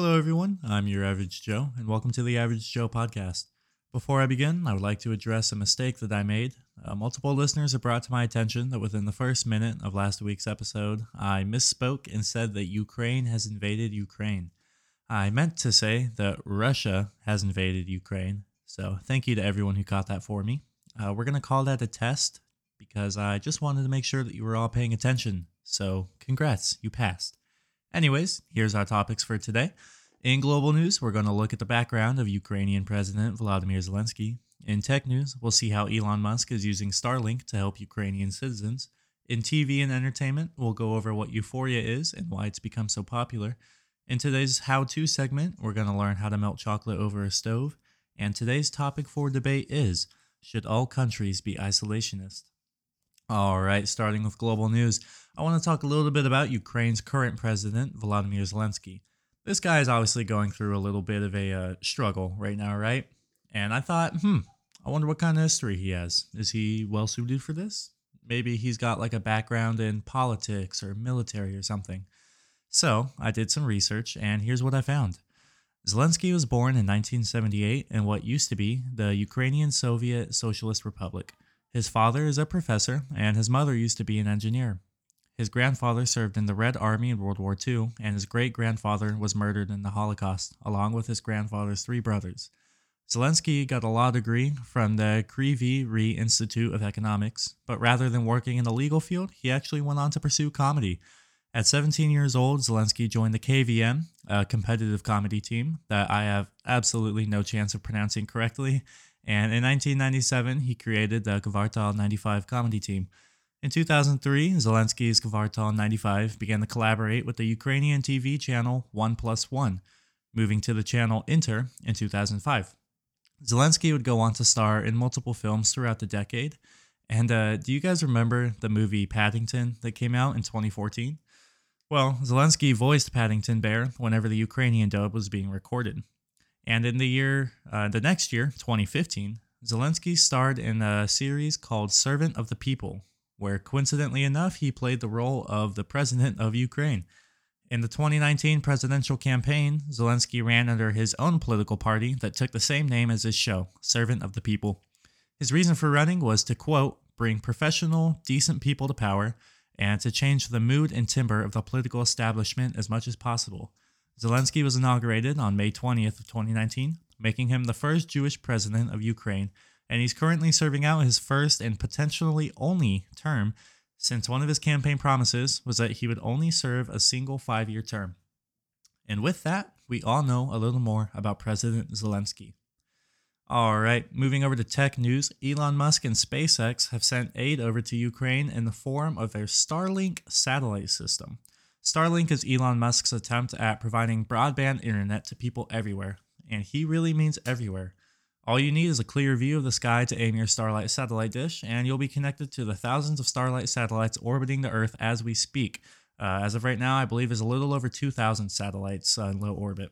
Hello, everyone. I'm your average Joe, and welcome to the Average Joe podcast. Before I begin, I would like to address a mistake that I made. Uh, multiple listeners have brought to my attention that within the first minute of last week's episode, I misspoke and said that Ukraine has invaded Ukraine. I meant to say that Russia has invaded Ukraine, so thank you to everyone who caught that for me. Uh, we're going to call that a test because I just wanted to make sure that you were all paying attention. So, congrats, you passed. Anyways, here's our topics for today. In global news, we're going to look at the background of Ukrainian President Vladimir Zelensky. In tech news, we'll see how Elon Musk is using Starlink to help Ukrainian citizens. In TV and entertainment, we'll go over what Euphoria is and why it's become so popular. In today's how to segment, we're going to learn how to melt chocolate over a stove. And today's topic for debate is Should all countries be isolationist? All right, starting with global news, I want to talk a little bit about Ukraine's current president, Volodymyr Zelensky. This guy is obviously going through a little bit of a uh, struggle right now, right? And I thought, hmm, I wonder what kind of history he has. Is he well suited for this? Maybe he's got like a background in politics or military or something. So I did some research, and here's what I found. Zelensky was born in 1978 in what used to be the Ukrainian Soviet Socialist Republic. His father is a professor, and his mother used to be an engineer. His grandfather served in the Red Army in World War II, and his great grandfather was murdered in the Holocaust, along with his grandfather's three brothers. Zelensky got a law degree from the Kryvyi Rih Institute of Economics, but rather than working in the legal field, he actually went on to pursue comedy. At 17 years old, Zelensky joined the KVN, a competitive comedy team that I have absolutely no chance of pronouncing correctly, and in 1997, he created the Kvartal 95 comedy team. In 2003, Zelensky's Kvartal 95 began to collaborate with the Ukrainian TV channel 1 Plus 1, moving to the channel Inter in 2005. Zelensky would go on to star in multiple films throughout the decade. And uh, do you guys remember the movie Paddington that came out in 2014? Well, Zelensky voiced Paddington Bear whenever the Ukrainian dub was being recorded. And in the year, uh, the next year, 2015, Zelensky starred in a series called Servant of the People, where coincidentally enough, he played the role of the president of Ukraine. In the 2019 presidential campaign, Zelensky ran under his own political party that took the same name as his show, Servant of the People. His reason for running was to, quote, bring professional, decent people to power and to change the mood and timber of the political establishment as much as possible. Zelensky was inaugurated on May 20th of 2019, making him the first Jewish president of Ukraine, and he's currently serving out his first and potentially only term since one of his campaign promises was that he would only serve a single 5-year term. And with that, we all know a little more about President Zelensky. All right, moving over to tech news, Elon Musk and SpaceX have sent aid over to Ukraine in the form of their Starlink satellite system. Starlink is Elon Musk's attempt at providing broadband internet to people everywhere, and he really means everywhere. All you need is a clear view of the sky to aim your Starlink satellite dish, and you'll be connected to the thousands of Starlink satellites orbiting the Earth as we speak. Uh, as of right now, I believe is a little over 2,000 satellites uh, in low orbit.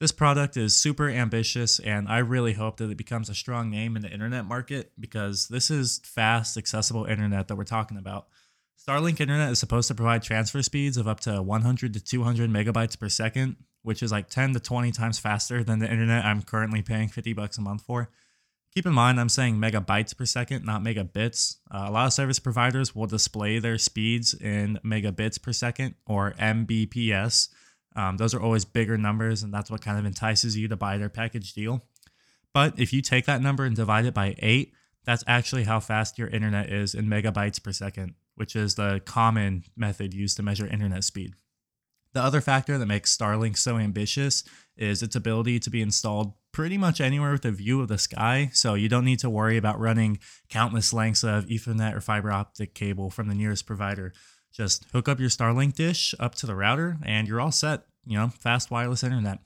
This product is super ambitious, and I really hope that it becomes a strong name in the internet market because this is fast, accessible internet that we're talking about. Starlink internet is supposed to provide transfer speeds of up to 100 to 200 megabytes per second, which is like 10 to 20 times faster than the internet I'm currently paying 50 bucks a month for. Keep in mind, I'm saying megabytes per second, not megabits. Uh, a lot of service providers will display their speeds in megabits per second or Mbps. Um, those are always bigger numbers, and that's what kind of entices you to buy their package deal. But if you take that number and divide it by eight, that's actually how fast your internet is in megabytes per second which is the common method used to measure internet speed. The other factor that makes Starlink so ambitious is its ability to be installed pretty much anywhere with a view of the sky, so you don't need to worry about running countless lengths of Ethernet or fiber optic cable from the nearest provider. Just hook up your Starlink dish up to the router and you're all set, you know, fast wireless internet.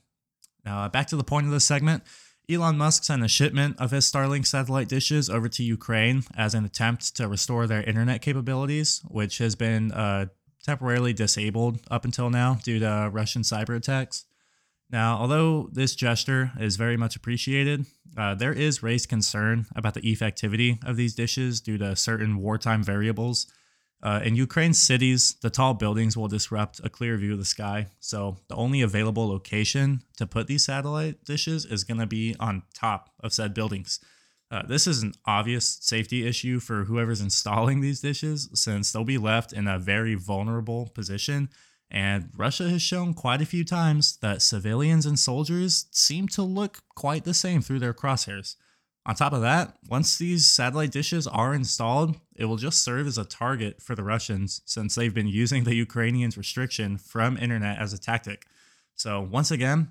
Now, back to the point of this segment. Elon Musk sent a shipment of his Starlink satellite dishes over to Ukraine as an attempt to restore their internet capabilities, which has been uh, temporarily disabled up until now due to Russian cyber attacks. Now, although this gesture is very much appreciated, uh, there is raised concern about the effectivity of these dishes due to certain wartime variables. Uh, in Ukraine's cities, the tall buildings will disrupt a clear view of the sky. So, the only available location to put these satellite dishes is going to be on top of said buildings. Uh, this is an obvious safety issue for whoever's installing these dishes, since they'll be left in a very vulnerable position. And Russia has shown quite a few times that civilians and soldiers seem to look quite the same through their crosshairs. On top of that, once these satellite dishes are installed, it will just serve as a target for the Russians since they've been using the Ukrainians' restriction from internet as a tactic. So, once again,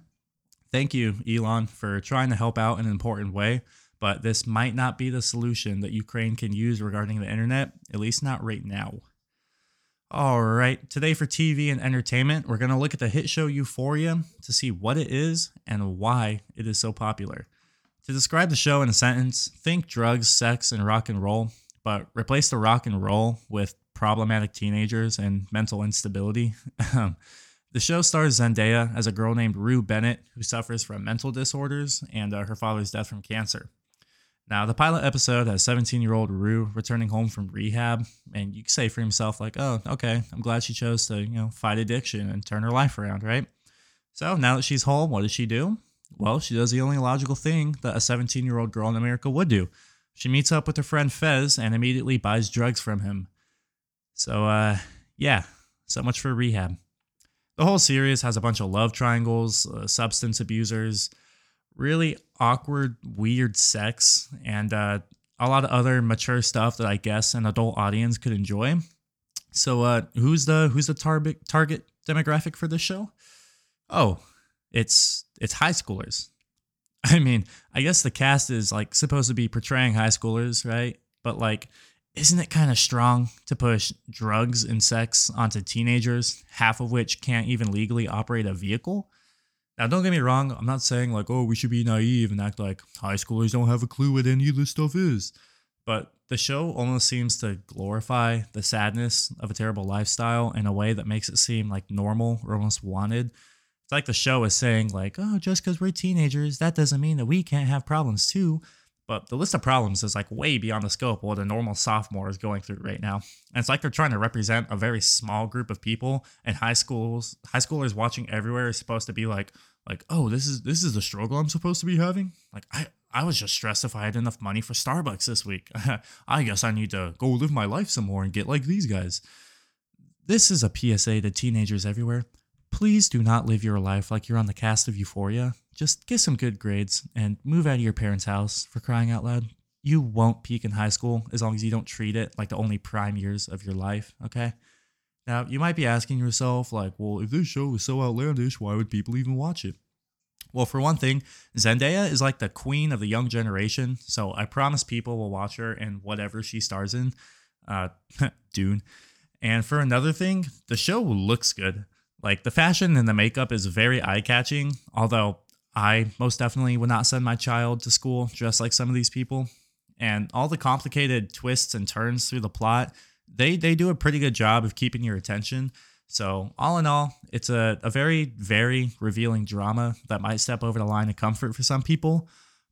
thank you, Elon, for trying to help out in an important way, but this might not be the solution that Ukraine can use regarding the internet, at least not right now. All right, today for TV and entertainment, we're going to look at the hit show Euphoria to see what it is and why it is so popular. To describe the show in a sentence, think drugs, sex, and rock and roll, but replace the rock and roll with problematic teenagers and mental instability. the show stars Zendaya as a girl named Rue Bennett who suffers from mental disorders and uh, her father's death from cancer. Now, the pilot episode has 17 year old Rue returning home from rehab, and you say for himself, like, oh, okay, I'm glad she chose to, you know, fight addiction and turn her life around, right? So now that she's home, what does she do? Well, she does the only logical thing that a 17 year old girl in America would do. She meets up with her friend Fez and immediately buys drugs from him. So, uh, yeah, so much for rehab. The whole series has a bunch of love triangles, uh, substance abusers, really awkward, weird sex, and uh, a lot of other mature stuff that I guess an adult audience could enjoy. So, uh, who's the who's the target target demographic for this show? Oh, it's it's high schoolers. I mean, I guess the cast is like supposed to be portraying high schoolers, right? But like, isn't it kind of strong to push drugs and sex onto teenagers, half of which can't even legally operate a vehicle? Now, don't get me wrong, I'm not saying like, oh, we should be naive and act like high schoolers don't have a clue what any of this stuff is. But the show almost seems to glorify the sadness of a terrible lifestyle in a way that makes it seem like normal or almost wanted it's like the show is saying, like, oh, just because we're teenagers, that doesn't mean that we can't have problems too. But the list of problems is like way beyond the scope of what a normal sophomore is going through right now. And it's like they're trying to represent a very small group of people. And high schools, high schoolers watching everywhere is supposed to be like, like, oh, this is this is the struggle I'm supposed to be having. Like, I I was just stressed if I had enough money for Starbucks this week. I guess I need to go live my life some more and get like these guys. This is a PSA to teenagers everywhere please do not live your life like you're on the cast of Euphoria. Just get some good grades and move out of your parents' house for crying out loud. You won't peak in high school as long as you don't treat it like the only prime years of your life, okay? Now, you might be asking yourself, like, well, if this show is so outlandish, why would people even watch it? Well, for one thing, Zendaya is like the queen of the young generation, so I promise people will watch her in whatever she stars in. Uh, Dune. And for another thing, the show looks good. Like the fashion and the makeup is very eye catching, although I most definitely would not send my child to school dressed like some of these people. And all the complicated twists and turns through the plot, they they do a pretty good job of keeping your attention. So all in all, it's a, a very, very revealing drama that might step over the line of comfort for some people,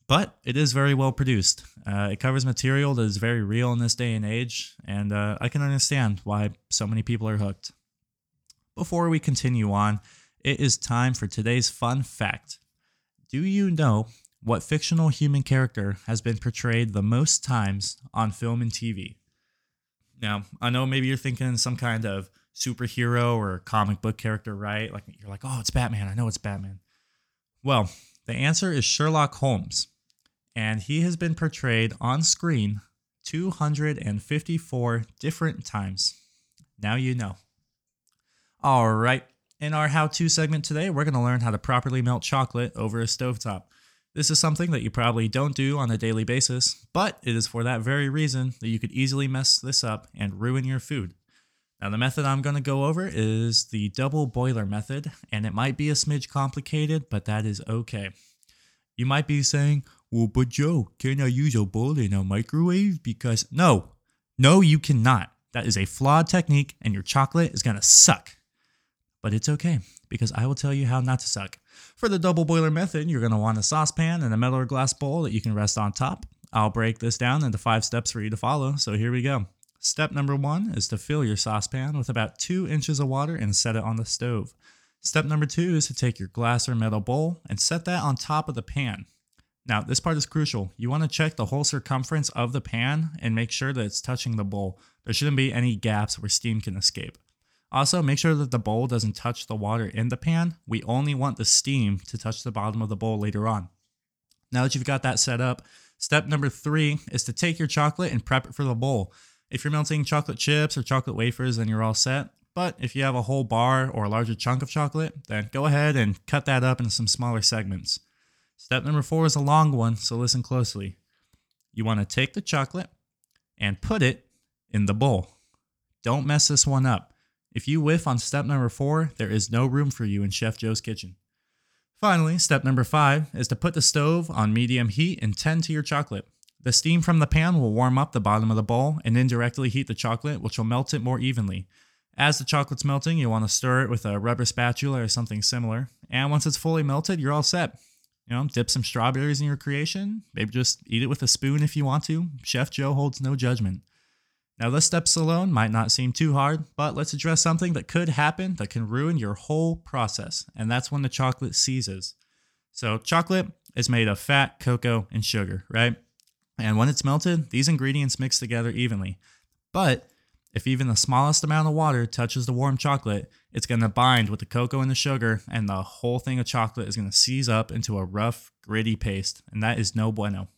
but it is very well produced. Uh, it covers material that is very real in this day and age, and uh, I can understand why so many people are hooked. Before we continue on, it is time for today's fun fact. Do you know what fictional human character has been portrayed the most times on film and TV? Now, I know maybe you're thinking some kind of superhero or comic book character, right? Like you're like, oh, it's Batman. I know it's Batman. Well, the answer is Sherlock Holmes, and he has been portrayed on screen 254 different times. Now you know. All right, in our how to segment today, we're going to learn how to properly melt chocolate over a stovetop. This is something that you probably don't do on a daily basis, but it is for that very reason that you could easily mess this up and ruin your food. Now, the method I'm going to go over is the double boiler method, and it might be a smidge complicated, but that is okay. You might be saying, well, but Joe, can I use a bowl in a microwave? Because no, no, you cannot. That is a flawed technique, and your chocolate is going to suck but it's okay because I will tell you how not to suck. For the double boiler method, you're going to want a saucepan and a metal or glass bowl that you can rest on top. I'll break this down into five steps for you to follow, so here we go. Step number one is to fill your saucepan with about two inches of water and set it on the stove. Step number two is to take your glass or metal bowl and set that on top of the pan. Now, this part is crucial. You want to check the whole circumference of the pan and make sure that it's touching the bowl. There shouldn't be any gaps where steam can escape. Also, make sure that the bowl doesn't touch the water in the pan. We only want the steam to touch the bottom of the bowl later on. Now that you've got that set up, step number three is to take your chocolate and prep it for the bowl. If you're melting chocolate chips or chocolate wafers, then you're all set. But if you have a whole bar or a larger chunk of chocolate, then go ahead and cut that up into some smaller segments. Step number four is a long one, so listen closely. You want to take the chocolate and put it in the bowl. Don't mess this one up. If you whiff on step number four, there is no room for you in Chef Joe's kitchen. Finally, step number five is to put the stove on medium heat and tend to your chocolate. The steam from the pan will warm up the bottom of the bowl and indirectly heat the chocolate, which will melt it more evenly. As the chocolate's melting, you'll want to stir it with a rubber spatula or something similar. And once it's fully melted, you're all set. You know, dip some strawberries in your creation. Maybe just eat it with a spoon if you want to. Chef Joe holds no judgment. Now, those steps alone might not seem too hard, but let's address something that could happen that can ruin your whole process, and that's when the chocolate seizes. So, chocolate is made of fat, cocoa, and sugar, right? And when it's melted, these ingredients mix together evenly. But if even the smallest amount of water touches the warm chocolate, it's going to bind with the cocoa and the sugar, and the whole thing of chocolate is going to seize up into a rough, gritty paste, and that is no bueno.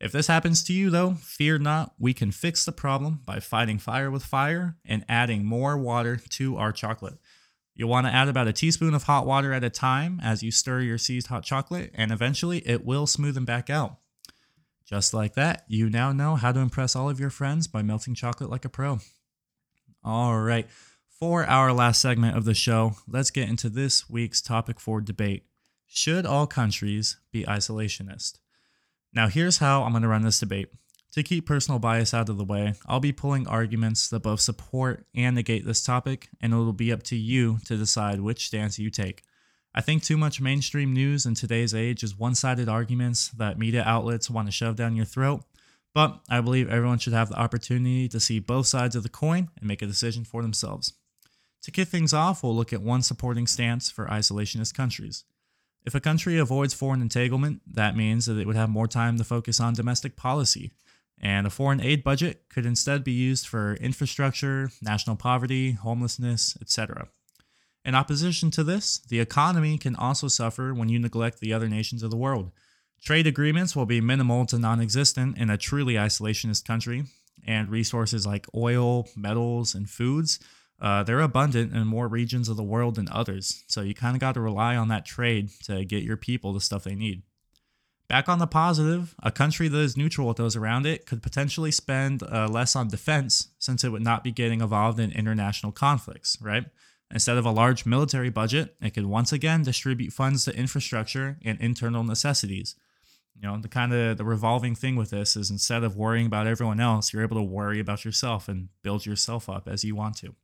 If this happens to you, though, fear not, we can fix the problem by fighting fire with fire and adding more water to our chocolate. You'll want to add about a teaspoon of hot water at a time as you stir your seized hot chocolate, and eventually it will smoothen back out. Just like that, you now know how to impress all of your friends by melting chocolate like a pro. All right. For our last segment of the show, let's get into this week's topic for debate. Should all countries be isolationist? Now, here's how I'm going to run this debate. To keep personal bias out of the way, I'll be pulling arguments that both support and negate this topic, and it'll be up to you to decide which stance you take. I think too much mainstream news in today's age is one sided arguments that media outlets want to shove down your throat, but I believe everyone should have the opportunity to see both sides of the coin and make a decision for themselves. To kick things off, we'll look at one supporting stance for isolationist countries. If a country avoids foreign entanglement, that means that it would have more time to focus on domestic policy, and a foreign aid budget could instead be used for infrastructure, national poverty, homelessness, etc. In opposition to this, the economy can also suffer when you neglect the other nations of the world. Trade agreements will be minimal to non existent in a truly isolationist country, and resources like oil, metals, and foods. Uh, they're abundant in more regions of the world than others, so you kind of got to rely on that trade to get your people the stuff they need. Back on the positive, a country that is neutral with those around it could potentially spend uh, less on defense since it would not be getting involved in international conflicts, right? Instead of a large military budget, it could once again distribute funds to infrastructure and internal necessities, you know, the kind of the revolving thing with this is instead of worrying about everyone else, you're able to worry about yourself and build yourself up as you want to.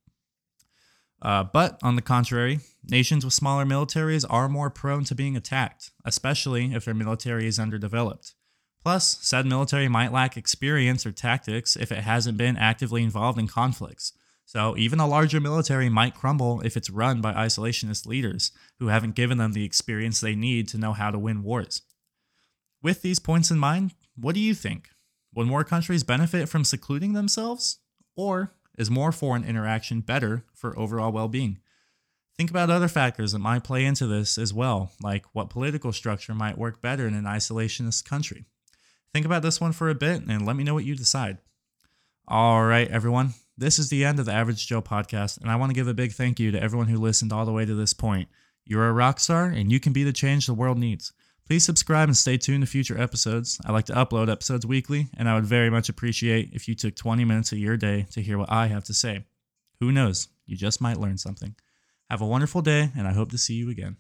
Uh, but on the contrary, nations with smaller militaries are more prone to being attacked, especially if their military is underdeveloped. Plus, said military might lack experience or tactics if it hasn't been actively involved in conflicts. So, even a larger military might crumble if it's run by isolationist leaders who haven't given them the experience they need to know how to win wars. With these points in mind, what do you think? Would more countries benefit from secluding themselves? Or is more foreign interaction better for overall well being? Think about other factors that might play into this as well, like what political structure might work better in an isolationist country. Think about this one for a bit and let me know what you decide. All right, everyone, this is the end of the Average Joe podcast, and I want to give a big thank you to everyone who listened all the way to this point. You're a rock star, and you can be the change the world needs. Please subscribe and stay tuned to future episodes. I like to upload episodes weekly, and I would very much appreciate if you took 20 minutes of your day to hear what I have to say. Who knows? You just might learn something. Have a wonderful day, and I hope to see you again.